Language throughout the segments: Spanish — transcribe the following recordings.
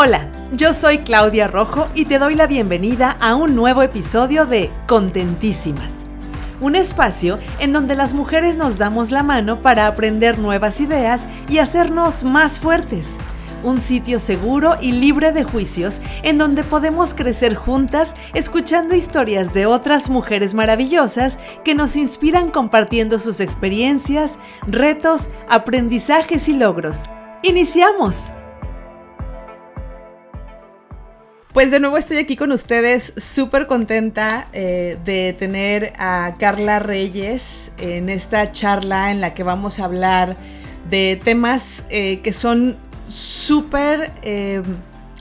Hola, yo soy Claudia Rojo y te doy la bienvenida a un nuevo episodio de Contentísimas. Un espacio en donde las mujeres nos damos la mano para aprender nuevas ideas y hacernos más fuertes. Un sitio seguro y libre de juicios en donde podemos crecer juntas escuchando historias de otras mujeres maravillosas que nos inspiran compartiendo sus experiencias, retos, aprendizajes y logros. ¡Iniciamos! Pues de nuevo estoy aquí con ustedes, súper contenta eh, de tener a Carla Reyes en esta charla en la que vamos a hablar de temas eh, que son súper eh,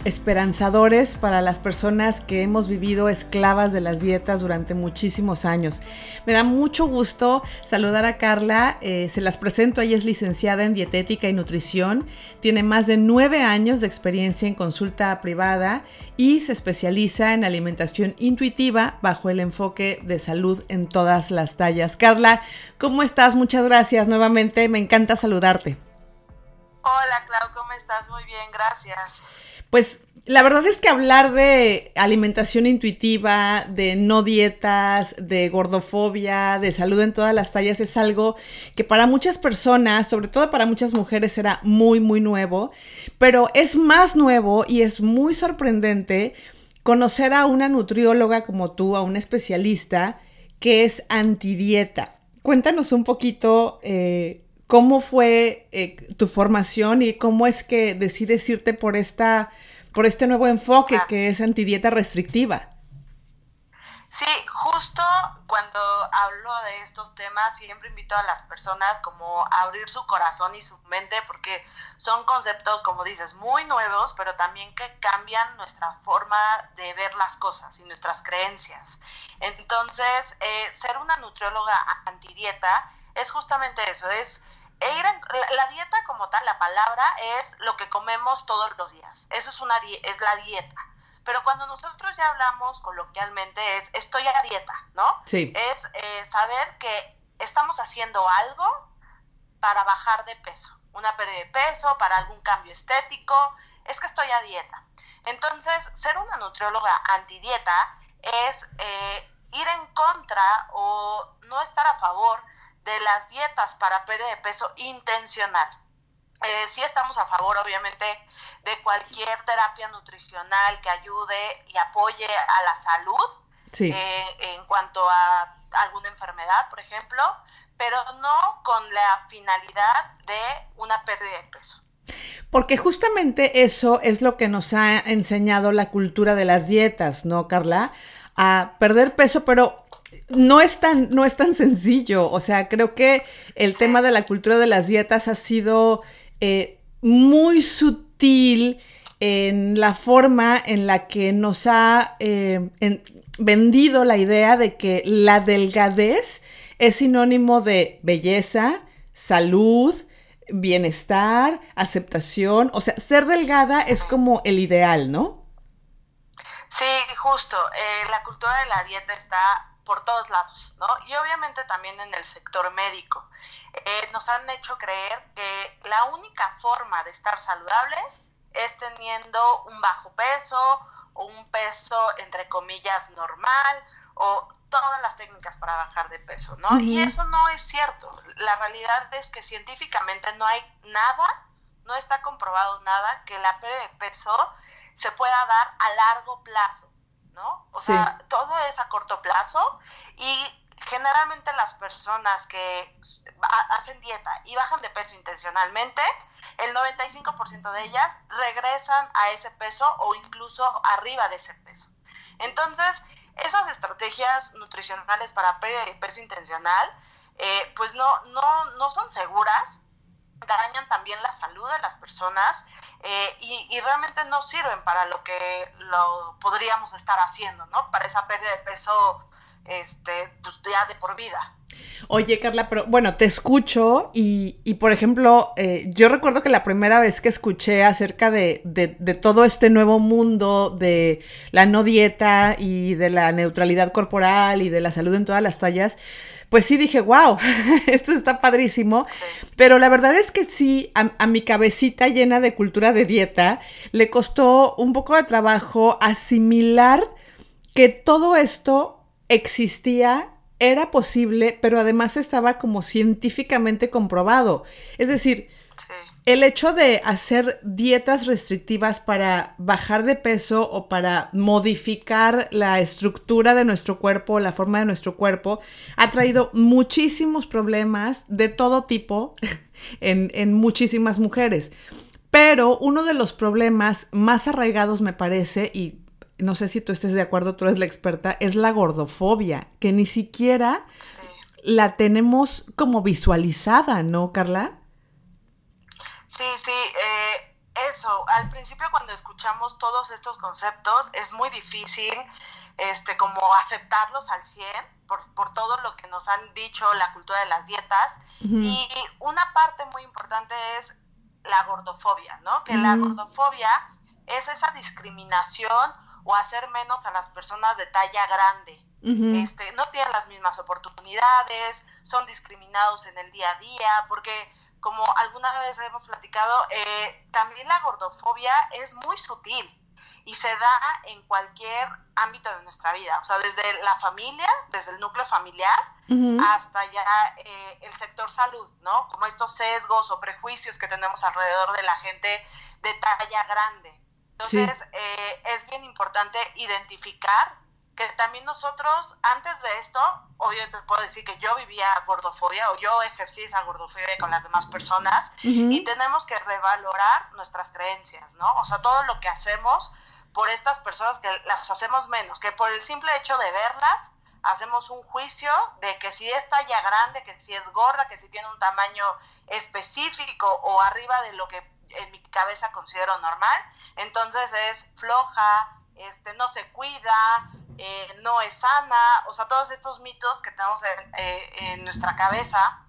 esperanzadores para las personas que hemos vivido esclavas de las dietas durante muchísimos años. Me da mucho gusto saludar a Carla, eh, se las presento, ella es licenciada en dietética y nutrición, tiene más de nueve años de experiencia en consulta privada y se especializa en alimentación intuitiva bajo el enfoque de salud en todas las tallas. Carla, ¿cómo estás? Muchas gracias nuevamente, me encanta saludarte. Hola Clau, ¿cómo estás? Muy bien, gracias. Pues la verdad es que hablar de alimentación intuitiva, de no dietas, de gordofobia, de salud en todas las tallas es algo que para muchas personas, sobre todo para muchas mujeres, era muy, muy nuevo, pero es más nuevo y es muy sorprendente conocer a una nutrióloga como tú, a una especialista que es antidieta. Cuéntanos un poquito eh, cómo fue eh, tu formación y cómo es que decides irte por esta por este nuevo enfoque que es antidieta restrictiva. Sí, justo cuando hablo de estos temas siempre invito a las personas como a abrir su corazón y su mente porque son conceptos, como dices, muy nuevos, pero también que cambian nuestra forma de ver las cosas y nuestras creencias. Entonces, eh, ser una nutrióloga antidieta es justamente eso, es la dieta como tal, la palabra es lo que comemos todos los días. Eso es, una, es la dieta. Pero cuando nosotros ya hablamos coloquialmente es estoy a dieta, ¿no? Sí. Es eh, saber que estamos haciendo algo para bajar de peso, una pérdida de peso, para algún cambio estético, es que estoy a dieta. Entonces, ser una nutrióloga antidieta es eh, ir en contra o no estar a favor de las dietas para pérdida de peso intencional. Eh, sí estamos a favor, obviamente, de cualquier terapia nutricional que ayude y apoye a la salud eh, en cuanto a alguna enfermedad, por ejemplo, pero no con la finalidad de una pérdida de peso. Porque justamente eso es lo que nos ha enseñado la cultura de las dietas, ¿no, Carla? A perder peso, pero no es tan, no es tan sencillo. O sea, creo que el tema de la cultura de las dietas ha sido eh, muy sutil en la forma en la que nos ha eh, vendido la idea de que la delgadez es sinónimo de belleza, salud, bienestar, aceptación. O sea, ser delgada es como el ideal, ¿no? Sí, justo. Eh, la cultura de la dieta está por todos lados, ¿no? Y obviamente también en el sector médico. Eh, nos han hecho creer que la única forma de estar saludables es teniendo un bajo peso o un peso entre comillas normal o todas las técnicas para bajar de peso, ¿no? Y eso no es cierto. La realidad es que científicamente no hay nada, no está comprobado nada que la pérdida de peso se pueda dar a largo plazo. ¿No? O sea, todo es a corto plazo y generalmente las personas que hacen dieta y bajan de peso intencionalmente, el 95% de ellas regresan a ese peso o incluso arriba de ese peso. Entonces, esas estrategias nutricionales para peso intencional, eh, pues no, no, no son seguras dañan también la salud de las personas eh, y, realmente no sirven para lo que lo podríamos estar haciendo, ¿no? Para esa pérdida de peso este, pues, ya de por vida. Oye, Carla, pero bueno, te escucho y, y por ejemplo, eh, yo recuerdo que la primera vez que escuché acerca de, de, de, todo este nuevo mundo de la no dieta y de la neutralidad corporal y de la salud en todas las tallas, pues sí dije, wow, esto está padrísimo. Pero la verdad es que sí, a, a, mi cabecita llena de cultura de dieta, le costó un poco de trabajo asimilar que todo esto existía era posible, pero además estaba como científicamente comprobado. Es decir, sí. El hecho de hacer dietas restrictivas para bajar de peso o para modificar la estructura de nuestro cuerpo, la forma de nuestro cuerpo, ha traído muchísimos problemas de todo tipo en, en muchísimas mujeres. Pero uno de los problemas más arraigados, me parece, y no sé si tú estés de acuerdo, tú eres la experta, es la gordofobia, que ni siquiera la tenemos como visualizada, ¿no, Carla? Sí, sí, eh, eso, al principio cuando escuchamos todos estos conceptos es muy difícil este, como aceptarlos al 100 por, por todo lo que nos han dicho la cultura de las dietas uh -huh. y una parte muy importante es la gordofobia, ¿no? Que uh -huh. la gordofobia es esa discriminación o hacer menos a las personas de talla grande. Uh -huh. este, no tienen las mismas oportunidades, son discriminados en el día a día, porque como alguna vez hemos platicado, eh, también la gordofobia es muy sutil y se da en cualquier ámbito de nuestra vida, o sea, desde la familia, desde el núcleo familiar, uh -huh. hasta ya eh, el sector salud, ¿no? Como estos sesgos o prejuicios que tenemos alrededor de la gente de talla grande. Entonces, sí. eh, es bien importante identificar que también nosotros, antes de esto, obviamente puedo decir que yo vivía gordofobia o yo ejercí esa gordofobia con las demás personas uh -huh. y tenemos que revalorar nuestras creencias, ¿no? O sea, todo lo que hacemos por estas personas que las hacemos menos, que por el simple hecho de verlas, hacemos un juicio de que si es talla grande, que si es gorda, que si tiene un tamaño específico o arriba de lo que en mi cabeza considero normal, entonces es floja, este, no se cuida, eh, no es sana, o sea, todos estos mitos que tenemos en, eh, en nuestra cabeza,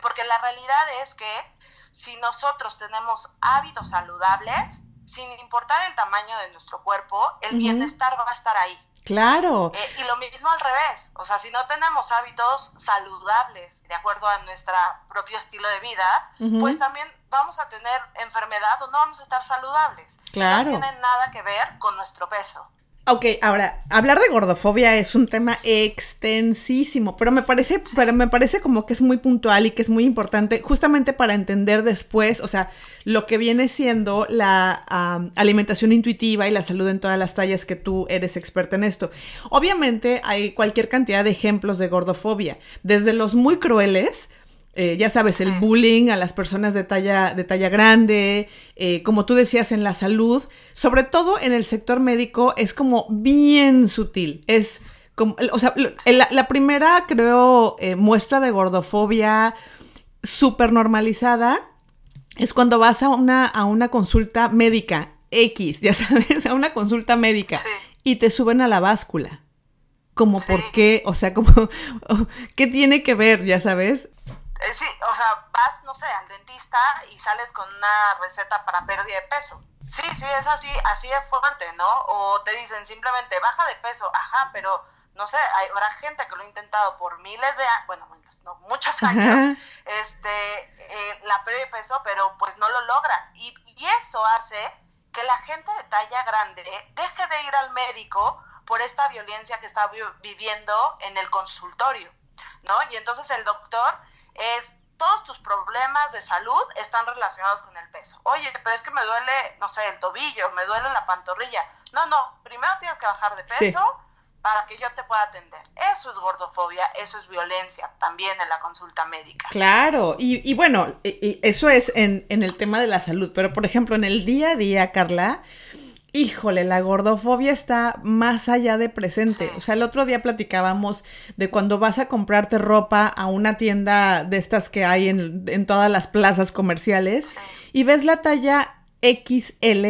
porque la realidad es que si nosotros tenemos hábitos saludables, sin importar el tamaño de nuestro cuerpo, el uh -huh. bienestar va a estar ahí. Claro. Eh, y lo mismo al revés, o sea, si no tenemos hábitos saludables de acuerdo a nuestro propio estilo de vida, uh -huh. pues también vamos a tener enfermedad o no vamos a estar saludables. Claro. No tiene nada que ver con nuestro peso. Ok, ahora, hablar de gordofobia es un tema extensísimo, pero me parece, pero me parece como que es muy puntual y que es muy importante justamente para entender después, o sea, lo que viene siendo la alimentación intuitiva y la salud en todas las tallas que tú eres experta en esto. Obviamente hay cualquier cantidad de ejemplos de gordofobia, desde los muy crueles, eh, ya sabes, el bullying a las personas de talla, de talla grande, eh, como tú decías, en la salud, sobre todo en el sector médico, es como bien sutil. Es como, o sea, la, la primera, creo, eh, muestra de gordofobia súper normalizada es cuando vas a una, a una consulta médica X, ya sabes, a una consulta médica sí. y te suben a la báscula. Como sí. por qué, o sea, como, ¿qué tiene que ver, ya sabes? Eh, sí, o sea, vas, no sé, al dentista y sales con una receta para pérdida de peso. Sí, sí, es así, así de fuerte, ¿no? O te dicen simplemente baja de peso, ajá, pero no sé, hay, habrá gente que lo ha intentado por miles de años, bueno, no, muchos años, ajá. este, eh, la pérdida de peso, pero pues no lo logra. Y, y eso hace que la gente de talla grande deje de ir al médico por esta violencia que está viviendo en el consultorio, ¿no? Y entonces el doctor es todos tus problemas de salud están relacionados con el peso. Oye, pero es que me duele, no sé, el tobillo, me duele la pantorrilla. No, no, primero tienes que bajar de peso sí. para que yo te pueda atender. Eso es gordofobia, eso es violencia también en la consulta médica. Claro, y, y bueno, y eso es en, en el tema de la salud, pero por ejemplo, en el día a día, Carla, Híjole, la gordofobia está más allá de presente. O sea, el otro día platicábamos de cuando vas a comprarte ropa a una tienda de estas que hay en, en todas las plazas comerciales y ves la talla XL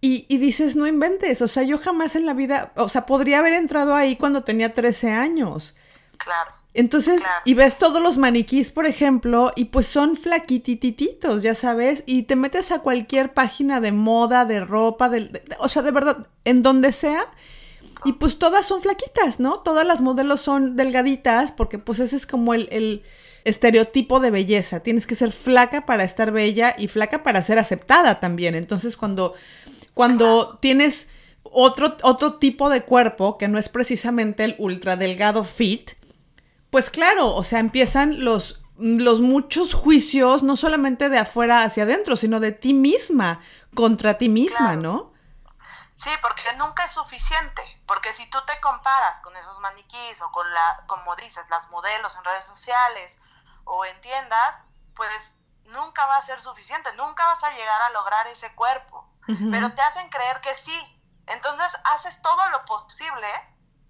y, y, dices, no inventes. O sea, yo jamás en la vida, o sea, podría haber entrado ahí cuando tenía 13 años. Claro. Entonces, y ves todos los maniquís, por ejemplo, y pues son flaquitititos, ya sabes, y te metes a cualquier página de moda, de ropa, de, o sea, de verdad, en donde sea, y pues todas son flaquitas, ¿no? Todas las modelos son delgaditas, porque pues ese es como el, el estereotipo de belleza. Tienes que ser flaca para estar bella y flaca para ser aceptada también. Entonces, cuando, cuando tienes otro, otro tipo de cuerpo, que no es precisamente el ultra delgado fit, pues claro, o sea, empiezan los, los muchos juicios, no solamente de afuera hacia adentro, sino de ti misma, contra ti misma, ¿no? Sí, porque nunca es suficiente, porque si tú te comparas con esos maniquís o con la, como dices, las modelos en redes sociales o en tiendas, pues nunca va a ser suficiente, nunca vas a llegar a lograr ese cuerpo, pero te hacen creer que sí. Entonces haces todo lo posible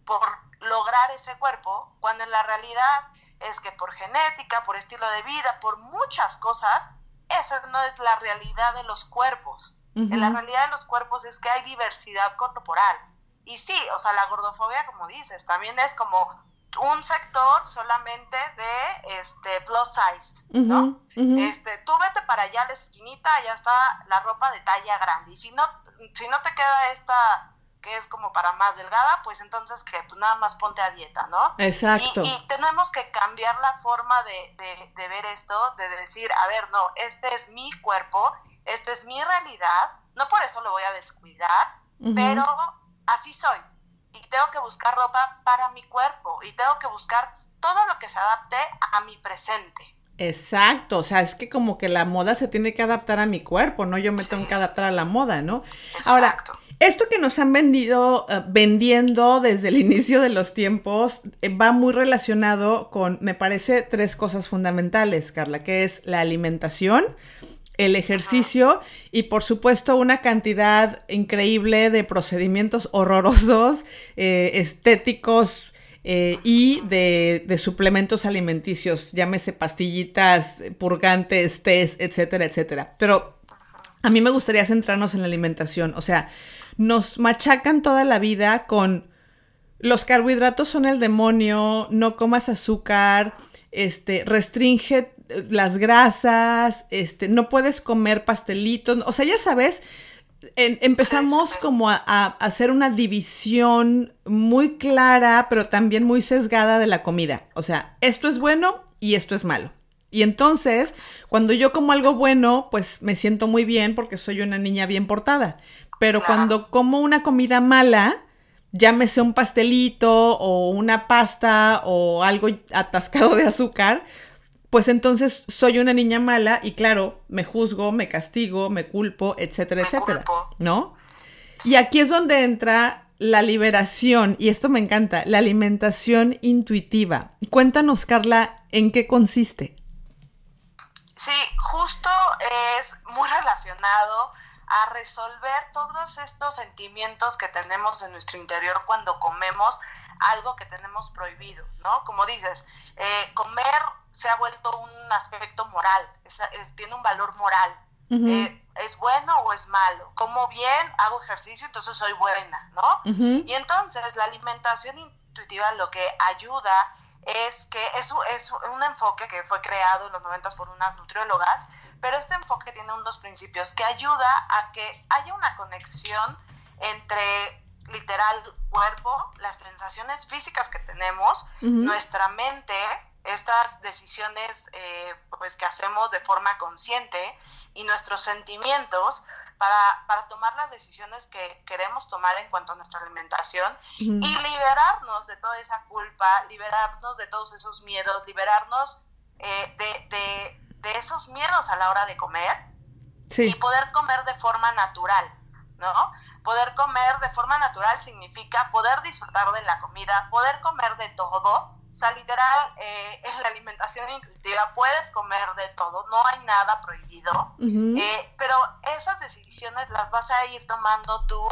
por lograr ese cuerpo, cuando en la realidad es que por genética, por estilo de vida, por muchas cosas, esa no es la realidad de los cuerpos. En la realidad de los cuerpos es que hay diversidad corporal. Y sí, o sea, la gordofobia, como dices, también es como un sector solamente de este plus size, ¿no? Este, tú vete para allá a la esquinita, allá está la ropa de talla grande. Y si no, si no te queda esta que es como para más delgada, pues entonces que pues nada más ponte a dieta, ¿no? Exacto. Y, tenemos que cambiar la forma de, de, ver esto, de decir, a ver, no, este es mi cuerpo, esta es mi realidad, no por eso lo voy a descuidar, pero así soy. Y tengo que buscar ropa para mi cuerpo y tengo que buscar todo lo que se adapte a mi presente. Exacto, o sea, es que como que la moda se tiene que adaptar a mi cuerpo, ¿no? Yo me tengo que adaptar a la moda, ¿no? Exacto. Ahora, esto que nos han vendido, uh, vendiendo desde el inicio de los tiempos, eh, va muy relacionado con, me parece, tres cosas fundamentales, Carla, que es la alimentación, el ejercicio y por supuesto una cantidad increíble de procedimientos horrorosos, eh, estéticos eh, y de, de, suplementos alimenticios, llámese pastillitas, purgantes, test, etcétera, etcétera. Pero a mí me gustaría centrarnos en la alimentación, o sea, nos machacan toda la vida con los carbohidratos son el demonio, no comas azúcar, este, restringe eh, las grasas, este, no puedes comer pastelitos, o sea, ya sabes, empezamos como a, a, hacer una división muy clara, pero también muy sesgada de la comida. O sea, esto es bueno y esto es malo. Y entonces, cuando yo como algo bueno, pues me siento muy bien porque soy una niña bien portada. Pero cuando como una comida mala, llámese un pastelito o una pasta o algo atascado de azúcar, pues entonces soy una niña mala y claro, me juzgo, me castigo, me culpo, etcétera, etcétera, ¿no? Y aquí es donde entra la liberación, y esto me encanta, la alimentación intuitiva. Cuéntanos, Carla, ¿en qué consiste? Sí, justo es muy relacionado a resolver todos estos sentimientos que tenemos en nuestro interior cuando comemos algo que tenemos prohibido, ¿no? Como dices, eh, comer se ha vuelto un aspecto moral, tiene un valor moral. Eh, ¿Es bueno o es malo? Como bien, hago ejercicio, entonces soy buena, ¿no? Y entonces la alimentación intuitiva lo que ayuda es que es, es un enfoque que fue creado en los 90 por unas nutriólogas, pero este enfoque tiene unos principios que ayuda a que haya una conexión entre literal cuerpo, las sensaciones físicas que tenemos, nuestra mente, estas decisiones eh, pues que hacemos de forma consciente y nuestros sentimientos para, para, tomar las decisiones que queremos tomar en cuanto a nuestra alimentación y liberarnos de toda esa culpa, liberarnos de todos esos miedos, liberarnos eh, de, de, esos miedos a la hora de comer y poder comer de forma natural, ¿no? Poder comer de forma natural significa poder disfrutar de la comida, poder comer de todo, o sea, literal, eh, en la alimentación intuitiva puedes comer de todo, no hay nada prohibido, eh, pero esas decisiones las vas a ir tomando tú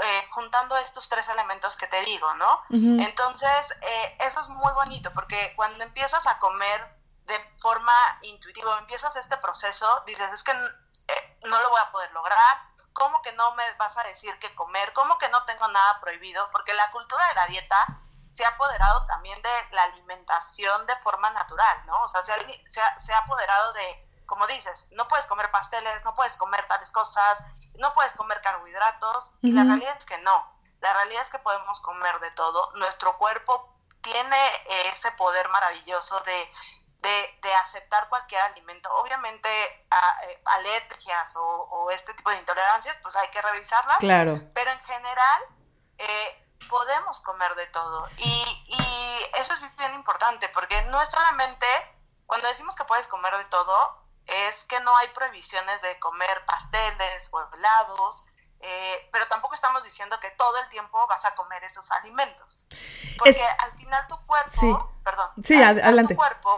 eh, juntando estos tres elementos que te digo, ¿no? Entonces, eso es muy bonito porque cuando empiezas a comer de forma intuitiva, empiezas este proceso, dices, es que no lo voy a poder lograr, ¿cómo que no me vas a decir que comer? ¿Cómo que no tengo nada prohibido? Porque la cultura de la dieta se ha apoderado también de la alimentación de forma natural, ¿no? O sea, se ha, se ha, apoderado de, como dices, no puedes comer pasteles, no puedes comer tales cosas, no puedes comer carbohidratos, y la realidad es que no. La realidad es que podemos comer de todo. Nuestro cuerpo tiene ese poder maravilloso de de, aceptar cualquier alimento. Obviamente, eh, alergias o, este tipo de intolerancias, pues hay que revisarlas. Claro. Pero en general, eh, podemos comer de todo. Y, y eso es bien importante, porque no es solamente, cuando decimos que puedes comer de todo, es que no hay prohibiciones de comer pasteles o helados, eh, pero tampoco estamos diciendo que todo el tiempo vas a comer esos alimentos. Porque al final tu cuerpo, perdón, sí, adelante. tu cuerpo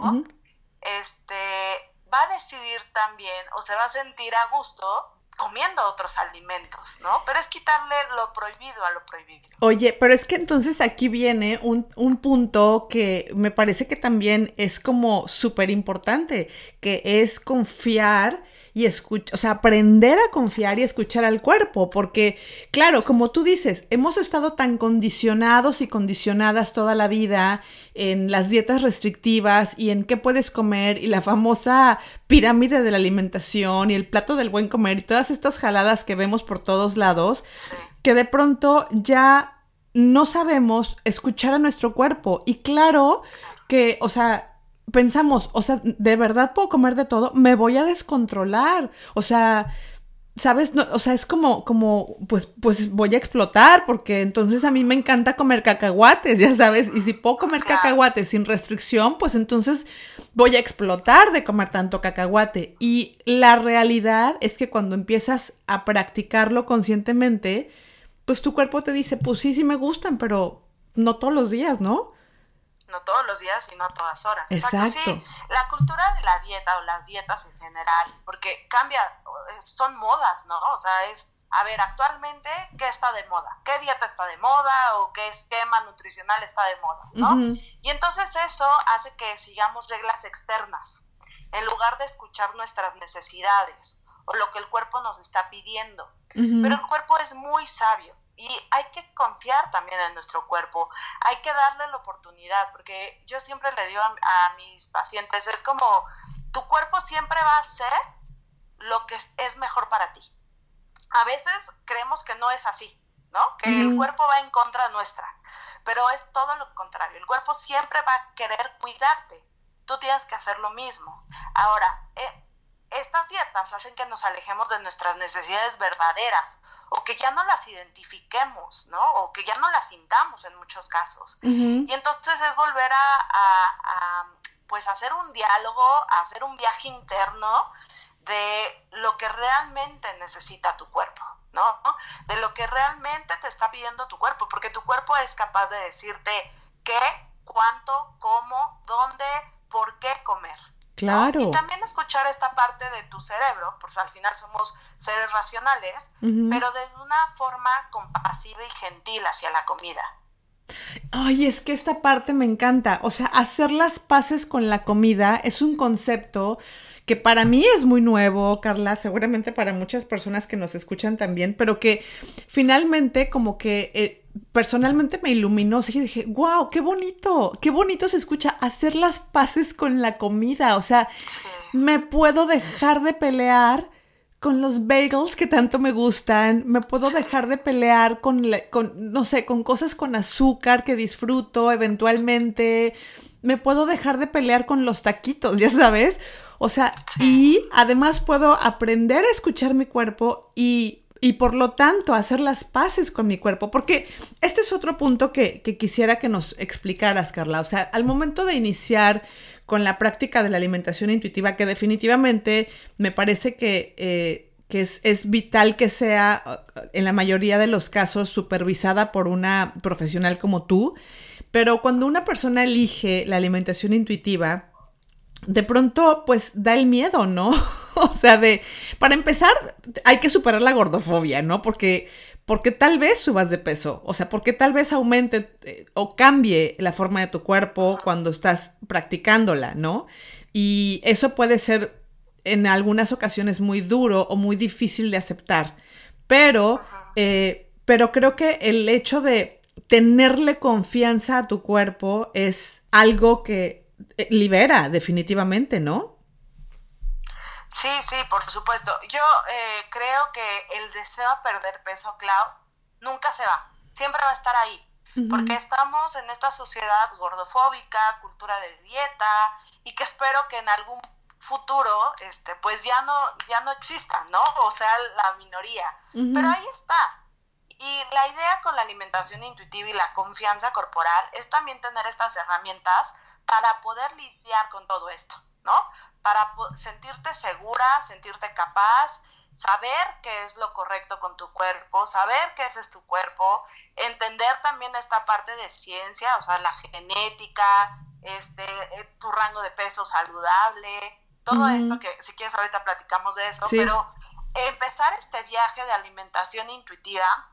este, va a decidir también o se va a sentir a gusto comiendo otros alimentos, ¿no? Pero es quitarle lo prohibido a lo prohibido. Oye, pero es que entonces aquí viene un, un punto que me parece que también es como súper importante, que es confiar y escuchar, o sea, aprender a confiar y escuchar al cuerpo, porque claro, como tú dices, hemos estado tan condicionados y condicionadas toda la vida en las dietas restrictivas y en qué puedes comer y la famosa pirámide de la alimentación y el plato del buen comer y todas estas jaladas que vemos por todos lados, que de pronto ya no sabemos escuchar a nuestro cuerpo. Y claro que, o sea, pensamos, o sea, ¿de verdad puedo comer de todo? Me voy a descontrolar. O sea, ¿sabes? No, o sea, es como, como, pues, pues voy a explotar, porque entonces a mí me encanta comer cacahuates, ya sabes, y si puedo comer cacahuates sin restricción, pues entonces voy a explotar de comer tanto cacahuate. Y la realidad es que cuando empiezas a practicarlo conscientemente, pues tu cuerpo te dice, pues sí, sí me gustan, pero no todos los días, ¿no? No todos los días, sino a todas horas. Exacto. Sí, la cultura de la dieta o las dietas en general, porque cambia, son modas, ¿no? O sea, es, a ver, actualmente, ¿qué está de moda? ¿Qué dieta está de moda o qué esquema nutricional está de moda, ¿no? Y entonces eso hace que sigamos reglas externas, en lugar de escuchar nuestras necesidades o lo que el cuerpo nos está pidiendo. Pero el cuerpo es muy sabio y hay que confiar también en nuestro cuerpo, hay que darle la oportunidad, porque yo siempre le digo a, mis pacientes, es como tu cuerpo siempre va a hacer lo que es, mejor para ti. A veces creemos que no es así, ¿no? Que el cuerpo va en contra nuestra, pero es todo lo contrario, el cuerpo siempre va a querer cuidarte, tú tienes que hacer lo mismo. Ahora, eh, estas dietas hacen que nos alejemos de nuestras necesidades verdaderas o que ya no las identifiquemos, ¿no? O que ya no las sintamos en muchos casos. Y entonces es volver a, pues hacer un diálogo, a hacer un viaje interno de lo que realmente necesita tu cuerpo, ¿no? De lo que realmente te está pidiendo tu cuerpo, porque tu cuerpo es capaz de decirte qué, cuánto, cómo, dónde, por qué comer. Claro. Y también escuchar esta parte de tu cerebro, porque al final somos seres racionales, pero de una forma compasiva y gentil hacia la comida. Ay, es que esta parte me encanta. O sea, hacer las paces con la comida es un concepto que para mí es muy nuevo, Carla, seguramente para muchas personas que nos escuchan también, pero que finalmente como que eh, personalmente me iluminó, y dije, wow, qué bonito, qué bonito se escucha hacer las paces con la comida, o sea, me puedo dejar de pelear con los bagels que tanto me gustan, me puedo dejar de pelear con, con, no sé, con cosas con azúcar que disfruto eventualmente, me puedo dejar de pelear con los taquitos, ya sabes, o sea, y además puedo aprender a escuchar mi cuerpo y y por lo tanto hacer las paces con mi cuerpo, porque este es otro punto que, quisiera que nos explicaras, Carla. O sea, al momento de iniciar con la práctica de la alimentación intuitiva, que definitivamente me parece que, eh, que es, es, vital que sea, en la mayoría de los casos, supervisada por una profesional como tú, pero cuando una persona elige la alimentación intuitiva, de pronto pues da el miedo, ¿no? o sea, de, para empezar, hay que superar la gordofobia, ¿no? Porque, porque tal vez subas de peso, o sea, porque tal vez aumente eh, o cambie la forma de tu cuerpo cuando estás practicándola, ¿no? Y eso puede ser en algunas ocasiones muy duro o muy difícil de aceptar, pero, eh, pero creo que el hecho de tenerle confianza a tu cuerpo es algo que eh, libera definitivamente, ¿no? Sí, sí, por supuesto. Yo eh, creo que el deseo a perder peso, Clau, nunca se va, siempre va a estar ahí, porque estamos en esta sociedad gordofóbica, cultura de dieta, y que espero que en algún futuro, este, pues ya no, ya no exista, ¿no? O sea, la minoría. Pero ahí está. Y la idea con la alimentación intuitiva y la confianza corporal es también tener estas herramientas para poder lidiar con todo esto, ¿no? Para sentirte segura, sentirte capaz, saber qué es lo correcto con tu cuerpo, saber qué ese es tu cuerpo, entender también esta parte de ciencia, o sea, la genética, este, eh, tu rango de peso saludable, todo esto que si quieres ahorita platicamos de eso, pero empezar este viaje de alimentación intuitiva,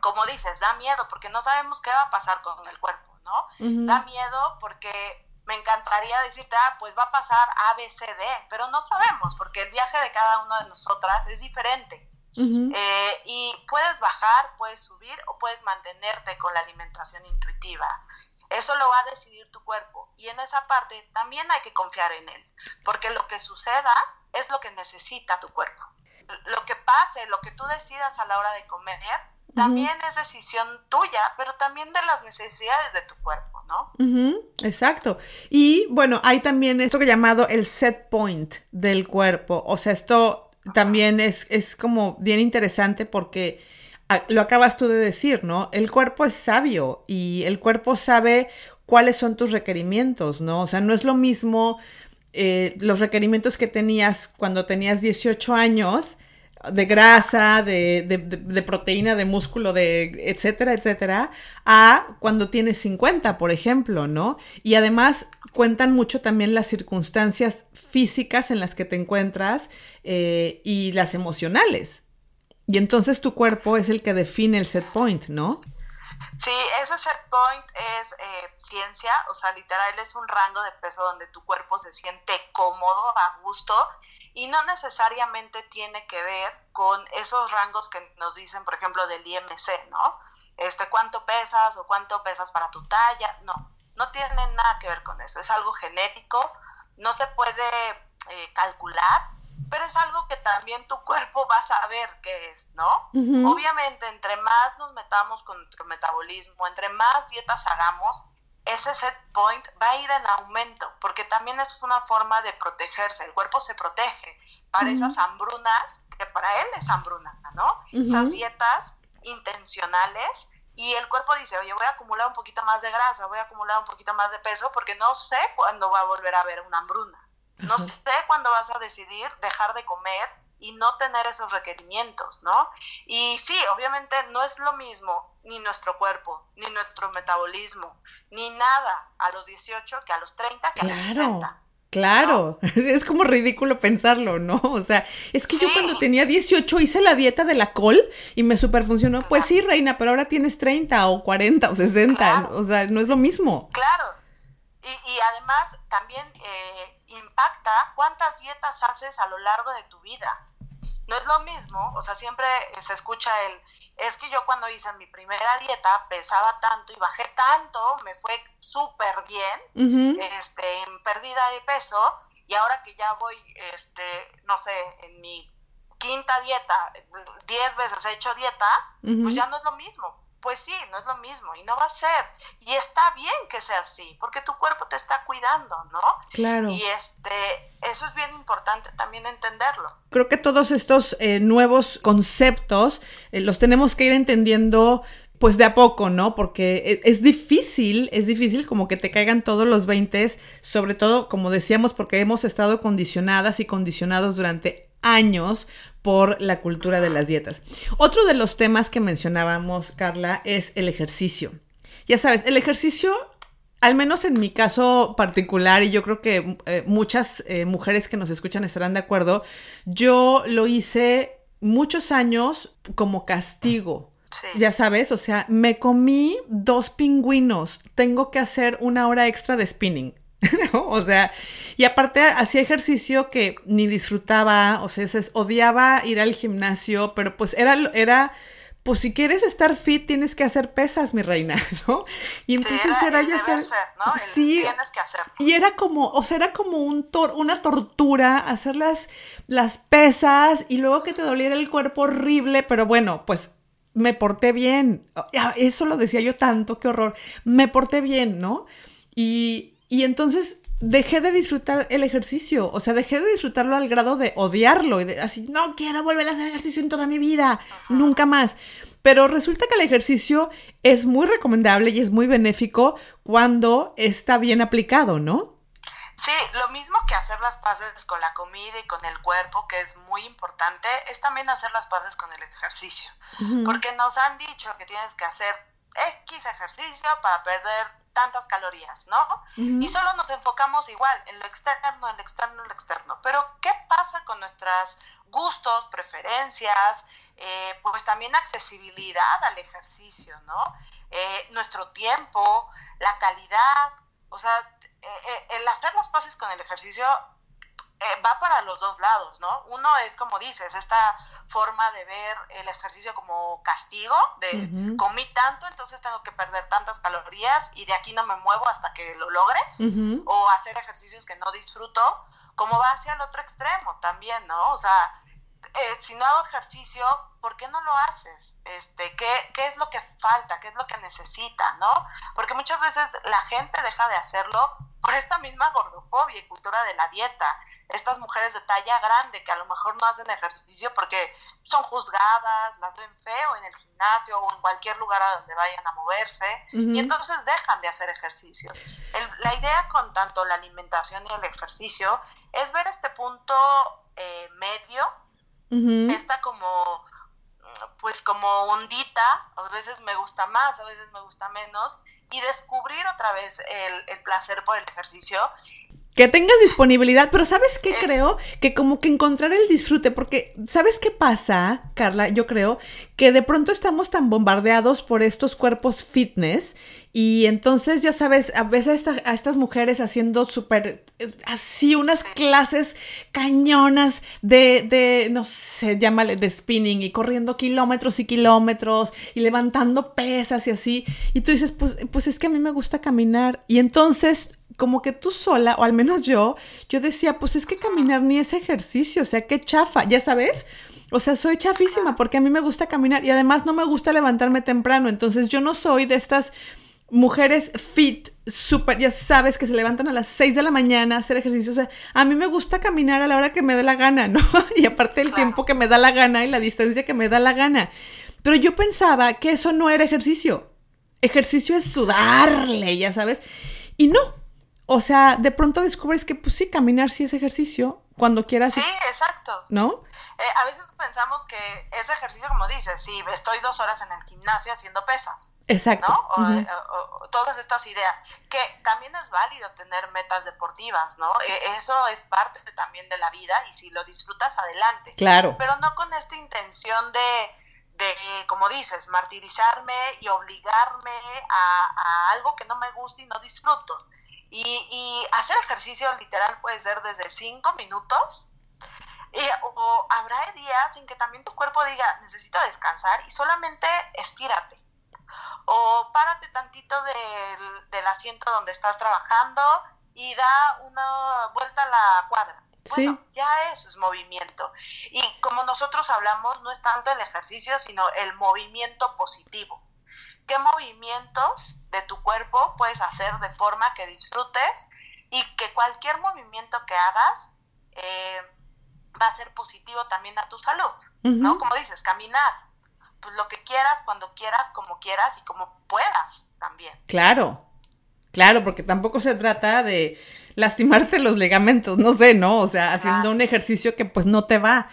como dices, da miedo porque no sabemos qué va a pasar con el cuerpo, ¿no? Da miedo porque me encantaría decirte, ah, pues va a pasar A, B, C, D, pero no sabemos porque el viaje de cada una de nosotras es diferente. Eh, y puedes bajar, puedes subir o puedes mantenerte con la alimentación intuitiva. Eso lo va a decidir tu cuerpo. Y en esa parte también hay que confiar en él, porque lo que suceda es lo que necesita tu cuerpo. Lo que pase, lo que tú decidas a la hora de comer, también es decisión tuya, pero también de las necesidades de tu cuerpo, ¿no? Exacto. Y bueno, hay también esto que llamado el set point del cuerpo. O sea, esto también es, es como bien interesante porque lo acabas tú de decir, ¿no? El cuerpo es sabio y el cuerpo sabe cuáles son tus requerimientos, ¿no? O sea, no es lo mismo eh, los requerimientos que tenías cuando tenías 18 años de grasa, de, de, proteína, de músculo, de etcétera, etcétera, a cuando tienes 50, por ejemplo, ¿no? Y además cuentan mucho también las circunstancias físicas en las que te encuentras eh, y las emocionales. Y entonces tu cuerpo es el que define el set point, ¿no? Sí, ese set point es eh, ciencia, o sea, literal es un rango de peso donde tu cuerpo se siente cómodo, a gusto, y no necesariamente tiene que ver con esos rangos que nos dicen, por ejemplo, del IMC, ¿no? Este, cuánto pesas o cuánto pesas para tu talla, no, no tiene nada que ver con eso, es algo genético, no se puede eh, calcular, pero es algo que también tu cuerpo va a saber qué es, ¿no? Obviamente, entre más nos metamos con nuestro metabolismo, entre más dietas hagamos, ese set point va a ir en aumento, porque también es una forma de protegerse, el cuerpo se protege para esas hambrunas, que para él es hambruna, ¿no? Esas dietas intencionales y el cuerpo dice, oye, voy a acumular un poquito más de grasa, voy a acumular un poquito más de peso, porque no sé cuándo va a volver a haber una hambruna. No sé cuándo vas a decidir dejar de comer y no tener esos requerimientos, ¿no? Y sí, obviamente no es lo mismo ni nuestro cuerpo, ni nuestro metabolismo, ni nada a los 18 que a los 30, que a los 60. Claro, es como ridículo pensarlo, ¿no? O sea, es que yo cuando tenía 18 hice la dieta de la col y me super funcionó. Pues sí, reina, pero ahora tienes 30 o 40 o 60, o sea, no es lo mismo. Claro, y, además también eh, impacta cuántas dietas haces a lo largo de tu vida. No es lo mismo, o sea, siempre se escucha el, es que yo cuando hice mi primera dieta pesaba tanto y bajé tanto, me fue súper bien, este, en pérdida de peso, y ahora que ya voy, este, no sé, en mi quinta dieta, diez veces he hecho dieta, pues ya no es lo mismo pues sí, no es lo mismo y no va a ser. Y está bien que sea así, porque tu cuerpo te está cuidando, ¿no? Claro. Y este, eso es bien importante también entenderlo. Creo que todos estos eh, nuevos conceptos eh, los tenemos que ir entendiendo pues de a poco, ¿no? Porque es, es, difícil, es difícil como que te caigan todos los 20, sobre todo, como decíamos, porque hemos estado condicionadas y condicionados durante años por la cultura de las dietas. Otro de los temas que mencionábamos, Carla, es el ejercicio. Ya sabes, el ejercicio, al menos en mi caso particular, y yo creo que eh, muchas eh, mujeres que nos escuchan estarán de acuerdo, yo lo hice muchos años como castigo. Ya sabes, o sea, me comí dos pingüinos, tengo que hacer una hora extra de spinning. o sea, y aparte hacía ejercicio que ni disfrutaba, o sea, odiaba ir al gimnasio, pero pues era, era pues si quieres estar fit tienes que hacer pesas, mi reina, ¿no? Y entonces era, ya ser, ¿no? sí, tienes que hacerlo. Y era como, o sea, era como un tor una tortura hacer las, las pesas y luego que te doliera el cuerpo horrible, pero bueno, pues me porté bien. Eso lo decía yo tanto, qué horror. Me porté bien, ¿no? Y, y entonces dejé de disfrutar el ejercicio, o sea, dejé de disfrutarlo al grado de odiarlo y de así, no quiero volver a hacer ejercicio en toda mi vida, nunca más. Pero resulta que el ejercicio es muy recomendable y es muy benéfico cuando está bien aplicado, ¿no? Sí, lo mismo que hacer las paces con la comida y con el cuerpo, que es muy importante, es también hacer las paces con el ejercicio. Porque nos han dicho que tienes que hacer X ejercicio para perder tantas calorías, ¿no? Y solo nos enfocamos igual en lo externo, en lo externo, en lo externo. Pero, ¿qué pasa con nuestros gustos, preferencias, eh, pues también accesibilidad al ejercicio, ¿no? Eh, nuestro tiempo, la calidad, o sea, eh, el hacer las paces con el ejercicio eh, va para los dos lados, ¿no? Uno es, como dices, esta forma de ver el ejercicio como castigo, de comí tanto, entonces tengo que perder tantas calorías y de aquí no me muevo hasta que lo logre, o hacer ejercicios que no disfruto, como va hacia el otro extremo también, ¿no? O sea, eh, si no hago ejercicio, ¿por qué no lo haces? Este, ¿qué, ¿Qué es lo que falta? ¿Qué es lo que necesita? ¿No? Porque muchas veces la gente deja de hacerlo por esta misma gordofobia y cultura de la dieta. Estas mujeres de talla grande que a lo mejor no hacen ejercicio porque son juzgadas, las ven feo en el gimnasio o en cualquier lugar a donde vayan a moverse y entonces dejan de hacer ejercicio. la idea con tanto la alimentación y el ejercicio es ver este punto eh, medio Está como, pues como ondita, a veces me gusta más, a veces me gusta menos, y descubrir otra vez el, el placer por el ejercicio que tengas disponibilidad, pero ¿sabes qué creo? Que como que encontrar el disfrute, porque ¿sabes qué pasa, Carla? Yo creo que de pronto estamos tan bombardeados por estos cuerpos fitness y entonces, ya sabes, a veces a, estas mujeres haciendo súper, así unas clases cañonas de, de, no sé, llámale, de spinning y corriendo kilómetros y kilómetros y levantando pesas y así. Y tú dices, pues, pues es que a mí me gusta caminar. Y entonces como que tú sola, o al menos yo, yo decía, pues es que caminar ni es ejercicio, o sea, qué chafa, ya sabes. O sea, soy chafísima porque a mí me gusta caminar y además no me gusta levantarme temprano. Entonces yo no soy de estas mujeres fit, súper, ya sabes, que se levantan a las 6 de la mañana a hacer ejercicio. O sea, a mí me gusta caminar a la hora que me dé la gana, ¿no? Y aparte el tiempo que me da la gana y la distancia que me da la gana. Pero yo pensaba que eso no era ejercicio. Ejercicio es sudarle, ya sabes. Y no, o sea, de pronto descubres que, pues sí, caminar sí es ejercicio cuando quieras. Sí, exacto. ¿No? Eh, a veces pensamos que ese ejercicio, como dices, si estoy dos horas en el gimnasio haciendo pesas. Exacto. ¿no? O, todas estas ideas. Que también es válido tener metas deportivas, ¿no? E, eso es parte también de la vida y si lo disfrutas, adelante. Claro. Pero no con esta intención de de, como dices, martirizarme y obligarme a, a, algo que no me gusta y no disfruto. Y, hacer ejercicio literal puede ser desde cinco minutos o habrá días en que también tu cuerpo diga, necesito descansar y solamente estírate. O párate tantito del, del asiento donde estás trabajando y da una vuelta a la cuadra. Bueno, ya eso es movimiento. Y como nosotros hablamos, no es tanto el ejercicio, sino el movimiento positivo qué movimientos de tu cuerpo puedes hacer de forma que disfrutes y que cualquier movimiento que hagas eh, va a ser positivo también a tu salud, ¿no? Como dices, caminar, pues lo que quieras, cuando quieras, como quieras y como puedas también. Claro, claro, porque tampoco se trata de lastimarte los ligamentos, no sé, ¿no? O sea, haciendo un ejercicio que pues no te va.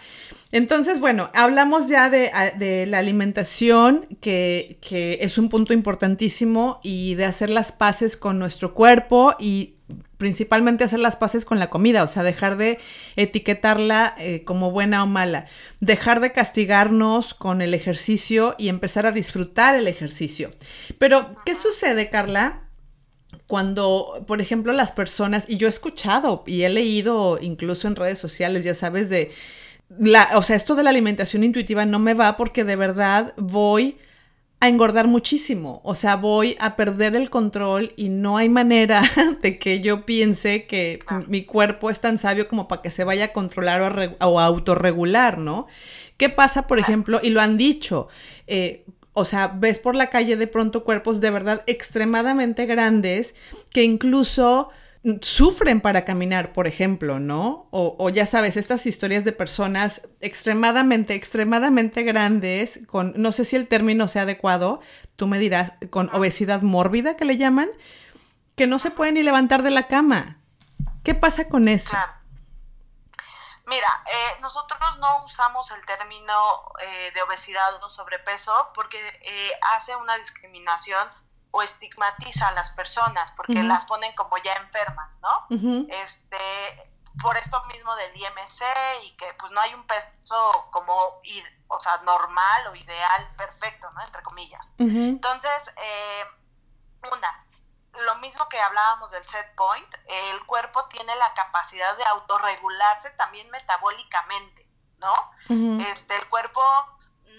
Entonces, bueno, hablamos ya de, la alimentación, que, es un punto importantísimo, y de hacer las paces con nuestro cuerpo y principalmente hacer las paces con la comida, o sea, dejar de etiquetarla eh, como buena o mala, dejar de castigarnos con el ejercicio y empezar a disfrutar el ejercicio. Pero, ¿qué sucede, Carla? Cuando, por ejemplo, las personas, y yo he escuchado y he leído incluso en redes sociales, ya sabes, de la, o sea, esto de la alimentación intuitiva no me va porque de verdad voy a engordar muchísimo. O sea, voy a perder el control y no hay manera de que yo piense que mi cuerpo es tan sabio como para que se vaya a controlar o, o autorregular, ¿no? ¿Qué pasa, por ejemplo? Y lo han dicho. Eh, o sea, ves por la calle de pronto cuerpos de verdad extremadamente grandes que incluso sufren para caminar, por ejemplo, ¿no? O, ya sabes, estas historias de personas extremadamente, extremadamente grandes, con, no sé si el término sea adecuado, tú me dirás, con obesidad mórbida que le llaman, que no se pueden ni levantar de la cama. ¿Qué pasa con eso? Mira, eh, nosotros no usamos el término eh, de obesidad o sobrepeso porque eh, hace una discriminación o estigmatiza a las personas porque las ponen como ya enfermas, ¿no? Este, por esto mismo del IMC y que pues no hay un peso como, o sea, normal o ideal, perfecto, ¿no? Entre comillas. Entonces, eh, una, lo mismo que hablábamos del set point, el cuerpo tiene la capacidad de autorregularse también metabólicamente, ¿no? Este, el cuerpo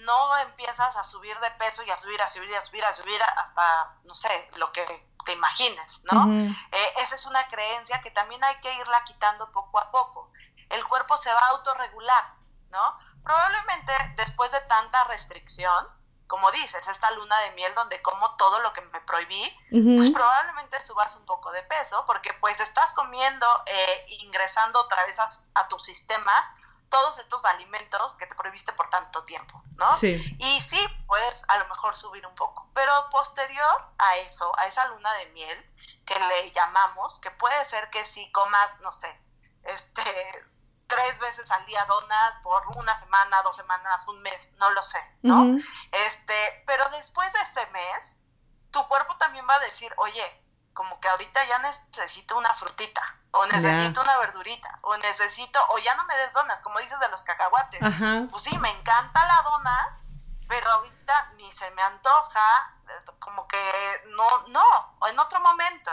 no empiezas a subir de peso y a subir, a subir, a subir, a subir hasta, no sé, lo que te imagines, ¿no? Eh, esa es una creencia que también hay que irla quitando poco a poco. El cuerpo se va a autorregular, ¿no? Probablemente después de tanta restricción, como dices, esta luna de miel donde como todo lo que me prohibí, pues probablemente subas un poco de peso porque pues estás comiendo, eh, ingresando otra vez a tu sistema todos estos alimentos que te prohibiste por tanto tiempo, ¿no? Sí. Y sí, puedes a lo mejor subir un poco, pero posterior a eso, a esa luna de miel que le llamamos, que puede ser que si comas, no sé, este, tres veces al día donas por una semana, dos semanas, un mes, no lo sé, ¿no? Este, pero después de ese mes, tu cuerpo también va a decir, oye, como que ahorita ya necesito una frutita, o necesito una verdurita, o necesito, o ya no me des donas, como dices de los cacahuates. Pues sí, me encanta la dona, pero ahorita ni se me antoja, como que no, no, o en otro momento.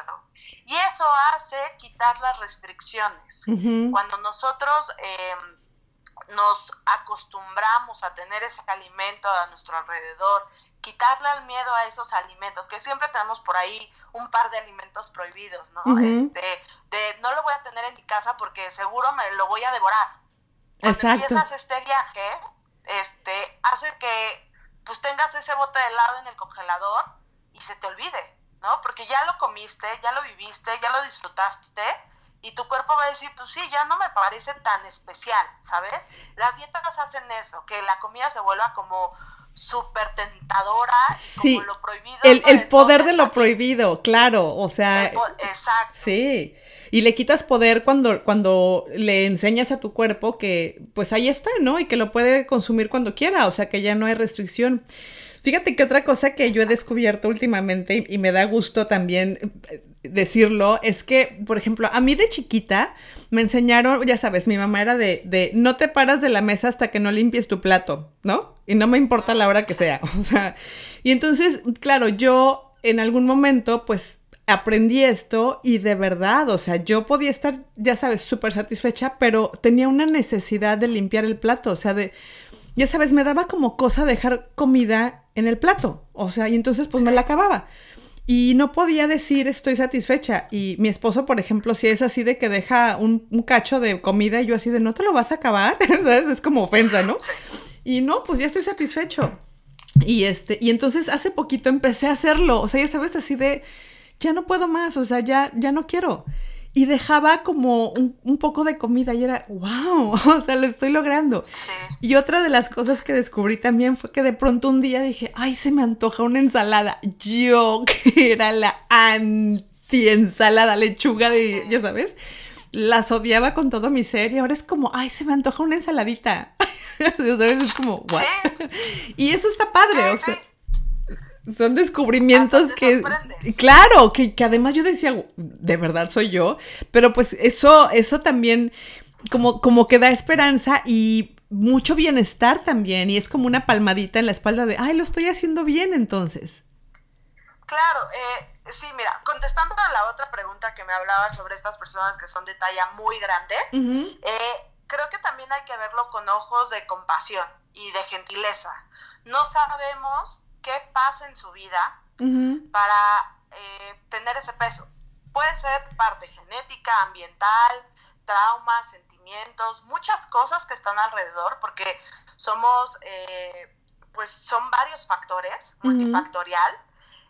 Y eso hace quitar las restricciones. Cuando nosotros eh, nos acostumbramos a tener ese alimento a nuestro alrededor, quitarle el miedo a esos alimentos, que siempre tenemos por ahí un par de alimentos prohibidos, ¿no? Este, de no lo voy a tener en mi casa porque seguro me lo voy a devorar. Cuando empiezas este viaje, este, hace que pues tengas ese bote de helado en el congelador y se te olvide, ¿no? Porque ya lo comiste, ya lo viviste, ya lo disfrutaste y tu cuerpo va a decir, pues sí, ya no me parece tan especial, ¿sabes? Las dietas hacen eso, que la comida se vuelva como súper tentadora, sí, como lo prohibido. El, el poder de lo prohibido, claro, o sea. exacto. Sí. Y le quitas poder cuando, cuando le enseñas a tu cuerpo que, pues ahí está, ¿no? Y que lo puede consumir cuando quiera, o sea que ya no hay restricción. Fíjate que otra cosa que yo he descubierto últimamente y, me da gusto también decirlo es que, por ejemplo, a mí de chiquita me enseñaron, ya sabes, mi mamá era de, de no te paras de la mesa hasta que no limpies tu plato, ¿no? Y no me importa la hora que sea, o sea, y entonces, claro, yo en algún momento, pues aprendí esto y de verdad, o sea, yo podía estar, ya sabes, súper satisfecha, pero tenía una necesidad de limpiar el plato, o sea, de, ya sabes, me daba como cosa dejar comida en el plato. O sea, y entonces pues me la acababa. Y no podía decir estoy satisfecha. Y mi esposo, por ejemplo, si es así de que deja un, cacho de comida y yo así de no te lo vas a acabar, Es como ofensa, ¿no? Y no, pues ya estoy satisfecho. Y este, y entonces hace poquito empecé a hacerlo. O sea, ya sabes, así de ya no puedo más, o sea, ya, ya no quiero y dejaba como un, poco de comida y era, wow, o sea, lo estoy logrando. Y otra de las cosas que descubrí también fue que de pronto un día dije, ay, se me antoja una ensalada. Yo, que era la anti-ensalada, lechuga de, ya sabes, las odiaba con todo mi ser y ahora es como, ay, se me antoja una ensaladita. ¿Sabes? Es como, what? Y eso está padre, o sea son descubrimientos que, claro, que, que, además yo decía, de verdad soy yo, pero pues eso, eso también como, como que da esperanza y mucho bienestar también, y es como una palmadita en la espalda de, ay, lo estoy haciendo bien entonces. Claro, eh, sí, mira, contestando a la otra pregunta que me hablaba sobre estas personas que son de talla muy grande, eh, creo que también hay que verlo con ojos de compasión y de gentileza. No sabemos qué pasa en su vida para eh, tener ese peso. Puede ser parte genética, ambiental, traumas, sentimientos, muchas cosas que están alrededor, porque somos, eh, pues son varios factores, multifactorial.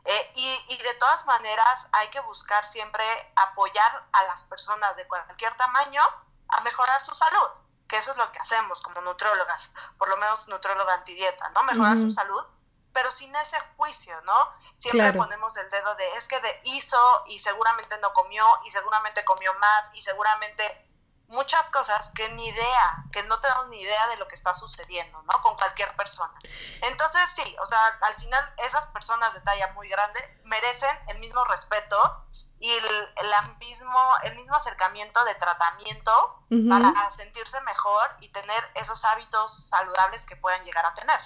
Eh, y, y, de todas maneras hay que buscar siempre apoyar a las personas de cualquier tamaño a mejorar su salud, que eso es lo que hacemos como nutriólogas, por lo menos nutrióloga antidieta, ¿no? Mejorar su salud, pero sin ese juicio, ¿no? Siempre ponemos el dedo de es que de hizo y seguramente no comió y seguramente comió más y seguramente muchas cosas que ni idea, que no tenemos ni idea de lo que está sucediendo, ¿no? Con cualquier persona. Entonces, sí, o sea, al final esas personas de talla muy grande merecen el mismo respeto y el, mismo, el mismo acercamiento de tratamiento para sentirse mejor y tener esos hábitos saludables que puedan llegar a tener.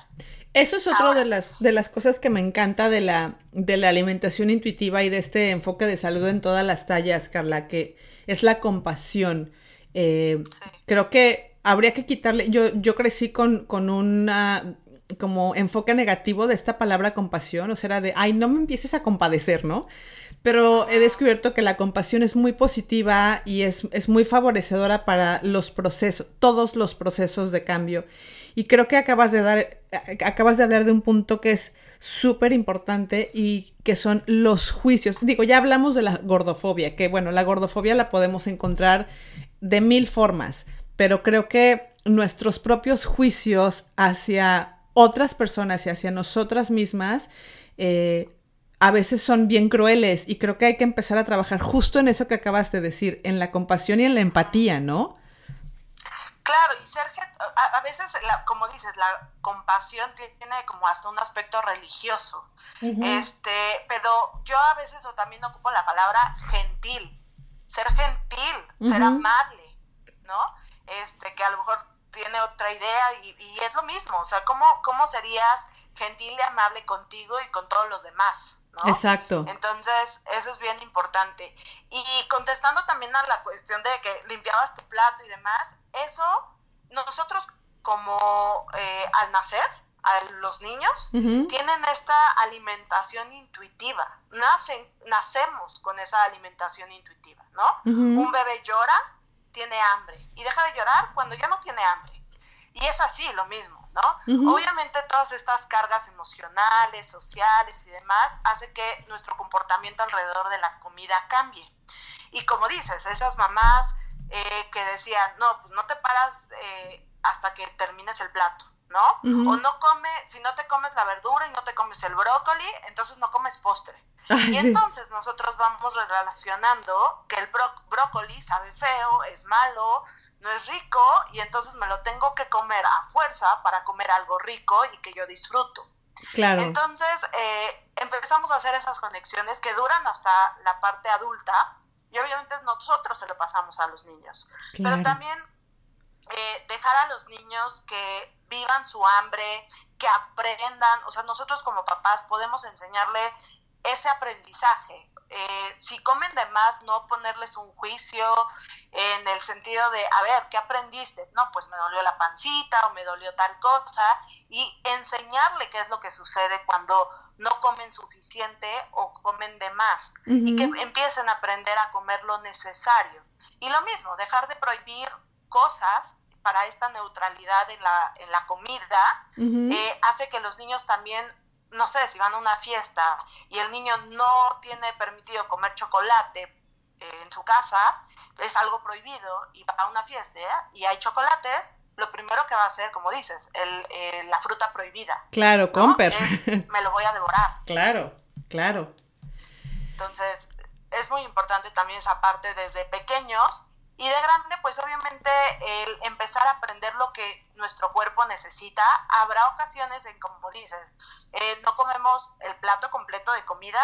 Eso es otra de las, de las cosas que me encanta de la, de la alimentación intuitiva y de este enfoque de salud en todas las tallas, Carla, que es la compasión. Eh, creo que habría que quitarle, yo, yo crecí con, con una como enfoque negativo de esta palabra compasión, o sea, era de, ay, no me empieces a compadecer, ¿no? Pero he descubierto que la compasión es muy positiva y es, es muy favorecedora para los procesos, todos los procesos de cambio. Y creo que acabas de dar, acabas de hablar de un punto que es súper importante y que son los juicios. Digo, ya hablamos de la gordofobia, que bueno, la gordofobia la podemos encontrar de mil formas, pero creo que nuestros propios juicios hacia otras personas y hacia nosotras mismas eh, a veces son bien crueles y creo que hay que empezar a trabajar justo en eso que acabas de decir, en la compasión y en la empatía, ¿no? Claro, y ser, a, veces, como dices, la compasión tiene como hasta un aspecto religioso, este, pero yo a veces también ocupo la palabra gentil, ser gentil, ser amable, ¿no? Este, que a lo mejor tiene otra idea y, es lo mismo, o sea, ¿cómo, ¿cómo serías gentil y amable contigo y con todos los demás? ¿No? Exacto. Entonces, eso es bien importante. Y contestando también a la cuestión de que limpiabas tu plato y demás, eso nosotros como eh, al nacer, a los niños, tienen esta alimentación intuitiva. Nacen, nacemos con esa alimentación intuitiva, ¿no? Un bebé llora, tiene hambre y deja de llorar cuando ya no tiene hambre. Y es así lo mismo, ¿no? Obviamente todas estas cargas emocionales, sociales y demás hace que nuestro comportamiento alrededor de la comida cambie. Y como dices, esas mamás eh, que decían, no, pues no te paras eh, hasta que termines el plato, ¿no? O no come, si no te comes la verdura y no te comes el brócoli, entonces no comes postre. y entonces nosotros vamos relacionando que el brócoli sabe feo, es malo, no es rico, y entonces me lo tengo que comer a fuerza para comer algo rico y que yo disfruto. Claro. Entonces eh, empezamos a hacer esas conexiones que duran hasta la parte adulta, y obviamente nosotros se lo pasamos a los niños. Pero también eh, dejar a los niños que vivan su hambre, que aprendan, o sea, nosotros como papás podemos enseñarle ese aprendizaje. Eh, si comen de más, no ponerles un juicio en el sentido de, a ver, ¿qué aprendiste? No, pues me dolió la pancita o me dolió tal cosa y enseñarle qué es lo que sucede cuando no comen suficiente o comen de más y que empiecen a aprender a comer lo necesario. Y lo mismo, dejar de prohibir cosas para esta neutralidad en la, en la comida eh, hace que los niños también no sé, si van a una fiesta y el niño no tiene permitido comer chocolate eh, en su casa, es algo prohibido y va a una fiesta y hay chocolates, lo primero que va a hacer, como dices, el, eh, la fruta prohibida. Claro, comper. me lo voy a devorar. Claro, claro. Entonces, es muy importante también esa parte desde pequeños y de grande, pues obviamente el empezar a aprender lo que nuestro cuerpo necesita, habrá ocasiones en, como dices, eh, no comemos el plato completo de comida,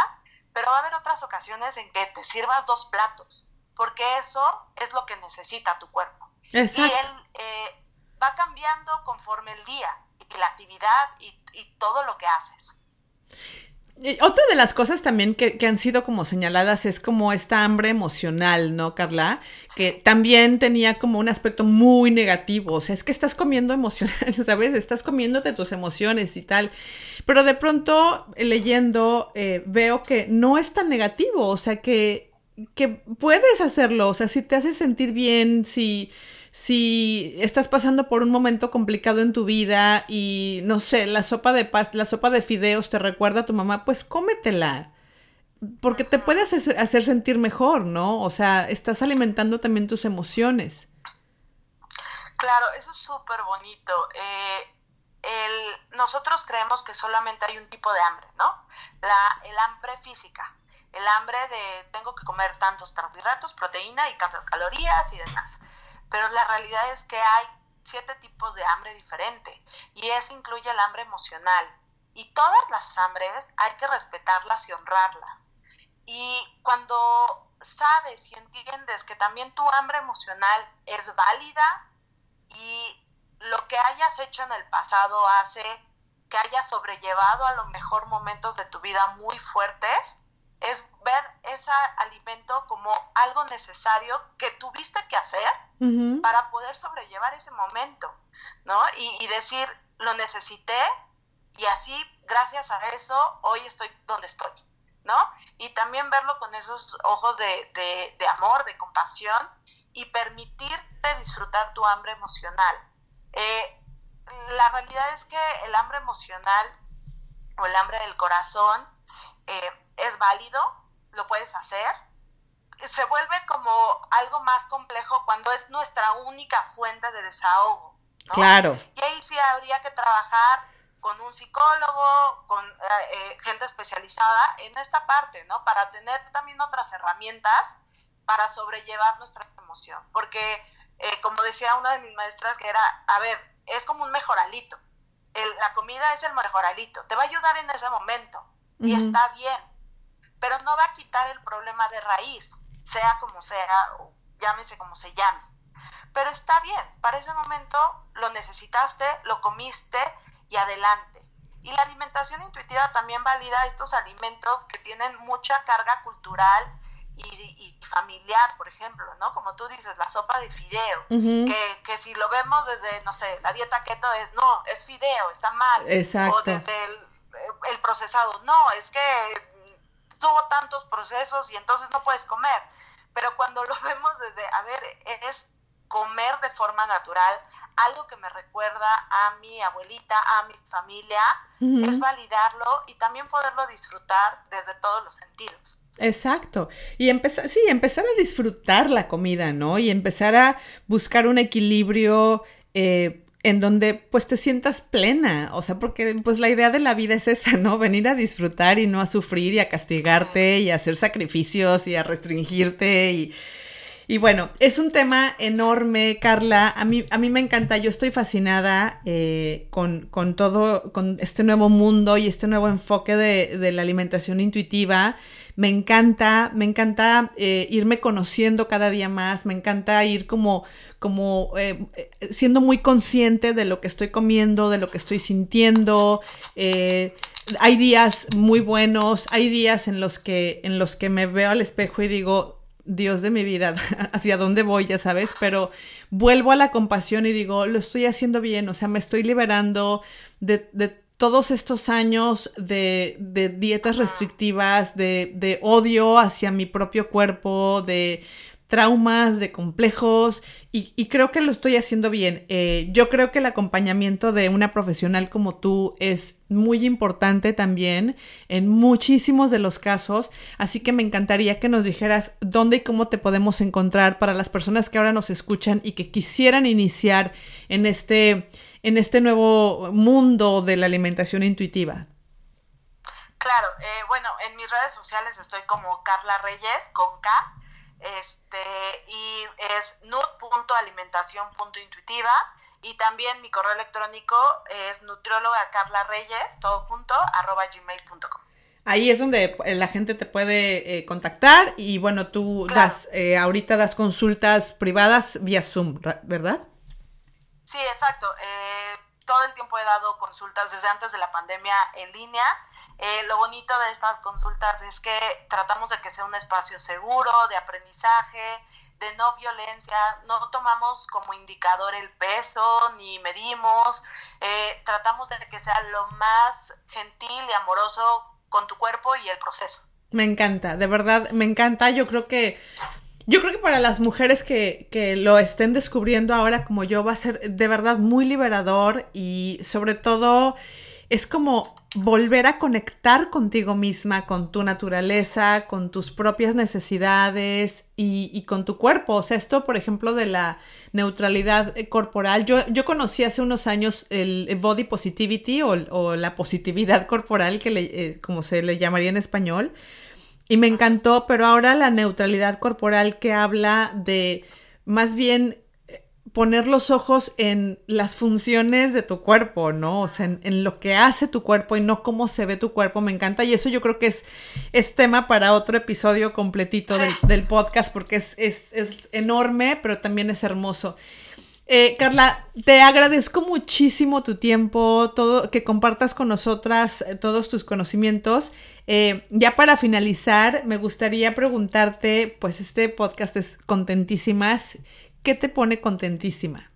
pero va a haber otras ocasiones en que te sirvas dos platos, porque eso es lo que necesita tu cuerpo. Exacto. Y él eh, va cambiando conforme el día y la actividad y, y todo lo que haces. Otra de las cosas también que, han sido como señaladas es como esta hambre emocional, ¿no, Carla? Que también tenía como un aspecto muy negativo. O sea, es que estás comiendo emocional, ¿sabes? Estás comiéndote tus emociones y tal. Pero de pronto, leyendo, eh, veo que no es tan negativo. O sea, que, que puedes hacerlo. O sea, si te hace sentir bien, si si estás pasando por un momento complicado en tu vida y no sé, la sopa de paz, la sopa de fideos te recuerda a tu mamá, pues cómetela. Porque te puede hacer, hacer sentir mejor, ¿no? O sea, estás alimentando también tus emociones. Claro, eso es súper bonito. Eh, el, nosotros creemos que solamente hay un tipo de hambre, ¿no? La, el hambre física, el hambre de tengo que comer tantos carbohidratos, proteína y tantas calorías y demás pero la realidad es que hay siete tipos de hambre diferente y eso incluye el hambre emocional. Y todas las hambres hay que respetarlas y honrarlas. Y cuando sabes y entiendes que también tu hambre emocional es válida y lo que hayas hecho en el pasado hace que hayas sobrellevado a lo mejor momentos de tu vida muy fuertes, es ver ese alimento como algo necesario que tuviste que hacer para poder sobrellevar ese momento, ¿no? Y, decir, lo necesité y así, gracias a eso, hoy estoy donde estoy, ¿no? Y también verlo con esos ojos de, amor, de compasión y permitirte disfrutar tu hambre emocional. Eh, la realidad es que el hambre emocional o el hambre del corazón eh, es válido, lo puedes hacer. Se vuelve como algo más complejo cuando es nuestra única fuente de desahogo. Claro. Y ahí sí habría que trabajar con un psicólogo, con eh, eh, gente especializada en esta parte, ¿no? Para tener también otras herramientas para sobrellevar nuestra emoción. Porque, eh, como decía una de mis maestras, que era, a ver, es como un mejoralito. la comida es el mejoralito. Te va a ayudar en ese momento. Y está bien pero no va a quitar el problema de raíz, sea como sea, o llámese como se llame. Pero está bien, para ese momento lo necesitaste, lo comiste y adelante. Y la alimentación intuitiva también valida estos alimentos que tienen mucha carga cultural y, familiar, por ejemplo, ¿no? Como tú dices, la sopa de fideo, que, que, si lo vemos desde, no sé, la dieta keto es, no, es fideo, está mal. Exacto. O desde el, el procesado, no, es que tuvo tantos procesos y entonces no puedes comer. Pero cuando lo vemos desde, a ver, es comer de forma natural, algo que me recuerda a mi abuelita, a mi familia, es validarlo y también poderlo disfrutar desde todos los sentidos. Exacto. Y empezar, sí, empezar a disfrutar la comida, ¿no? Y empezar a buscar un equilibrio eh, en donde pues te sientas plena, o sea, porque pues la idea de la vida es esa, ¿no? Venir a disfrutar y no a sufrir y a castigarte y a hacer sacrificios y a restringirte y, y bueno, es un tema enorme, Carla. A mí, a mí me encanta, yo estoy fascinada eh, con, con, todo, con este nuevo mundo y este nuevo enfoque de, de la alimentación intuitiva me encanta, me encanta eh, irme conociendo cada día más, me encanta ir como, como eh, siendo muy consciente de lo que estoy comiendo, de lo que estoy sintiendo. Eh, hay días muy buenos, hay días en los que, en los que me veo al espejo y digo, Dios de mi vida, hacia dónde voy, ya sabes, pero vuelvo a la compasión y digo, lo estoy haciendo bien, o sea, me estoy liberando de, de todos estos años de, dietas restrictivas, de, odio hacia mi propio cuerpo, de traumas, de complejos, y, creo que lo estoy haciendo bien. Eh, yo creo que el acompañamiento de una profesional como tú es muy importante también en muchísimos de los casos, así que me encantaría que nos dijeras dónde y cómo te podemos encontrar para las personas que ahora nos escuchan y que quisieran iniciar en este en este nuevo mundo de la alimentación intuitiva? Claro, eh, bueno, en mis redes sociales estoy como Carla Reyes con K, este, y es nut.alimentación.intuitiva y también mi correo electrónico es nutrióloga Carla Reyes, todo junto, arroba gmail.com. Ahí es donde la gente te puede eh, contactar y bueno, tú das, eh, ahorita das consultas privadas vía Zoom, ¿verdad? Sí, exacto. Eh, todo el tiempo he dado consultas desde antes de la pandemia en línea. Eh, lo bonito de estas consultas es que tratamos de que sea un espacio seguro, de aprendizaje, de no violencia, no tomamos como indicador el peso, ni medimos, eh, tratamos de que sea lo más gentil y amoroso con tu cuerpo y el proceso. Me encanta, de verdad, me encanta. Yo creo que yo creo que para las mujeres que, que, lo estén descubriendo ahora como yo va a ser de verdad muy liberador y sobre todo es como volver a conectar contigo misma, con tu naturaleza, con tus propias necesidades y, con tu cuerpo. O sea, esto, por ejemplo, de la neutralidad eh, corporal. Yo, yo conocí hace unos años el body positivity o, la positividad corporal, que le, eh, como se le llamaría en español. Y me encantó, pero ahora la neutralidad corporal que habla de más bien poner los ojos en las funciones de tu cuerpo, ¿no? O sea, en, lo que hace tu cuerpo y no cómo se ve tu cuerpo, me encanta. Y eso yo creo que es, es tema para otro episodio completito del, podcast porque es, es, enorme, pero también es hermoso. Eh, Carla, te agradezco muchísimo tu tiempo, todo, que compartas con nosotras eh, todos tus conocimientos. Eh, ya para finalizar, me gustaría preguntarte, pues este podcast es contentísimas. ¿Qué te pone contentísima?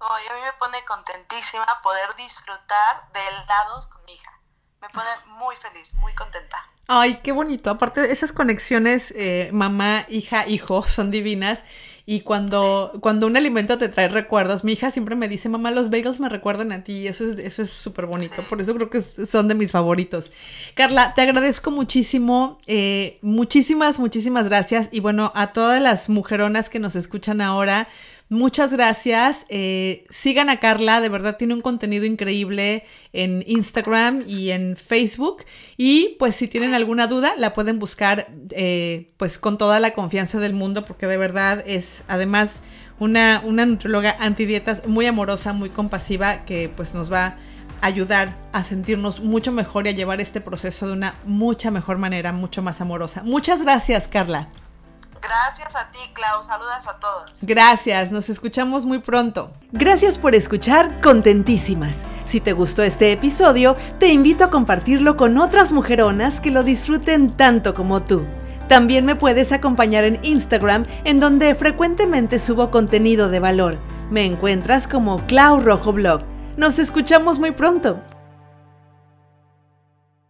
a mí me pone contentísima poder disfrutar de helados con mi hija. Me pone muy feliz, muy contenta. Ay, qué bonito. Aparte, esas conexiones eh, mamá, hija, hijo son divinas. Y cuando, cuando un alimento te trae recuerdos, mi hija siempre me dice, mamá, los bagels me recuerdan a ti. Eso es eso es súper bonito. Por eso creo que son de mis favoritos. Carla, te agradezco muchísimo. Eh, muchísimas, muchísimas gracias. Y bueno, a todas las mujeronas que nos escuchan ahora, Muchas gracias. Eh, sigan a Carla, de verdad tiene un contenido increíble en Instagram y en Facebook. Y pues si tienen alguna duda, la pueden buscar eh, pues con toda la confianza del mundo, porque de verdad es además una, una antidietas muy amorosa, muy compasiva, que pues nos va a ayudar a sentirnos mucho mejor y a llevar este proceso de una mucha mejor manera, mucho más amorosa. Muchas gracias, Carla. Gracias a ti, Clau. Saludas a todos. Gracias, nos escuchamos muy pronto. Gracias por escuchar Contentísimas. Si te gustó este episodio, te invito a compartirlo con otras mujeronas que lo disfruten tanto como tú. También me puedes acompañar en Instagram, en donde frecuentemente subo contenido de valor. Me encuentras como Clau Rojo Blog. Nos escuchamos muy pronto.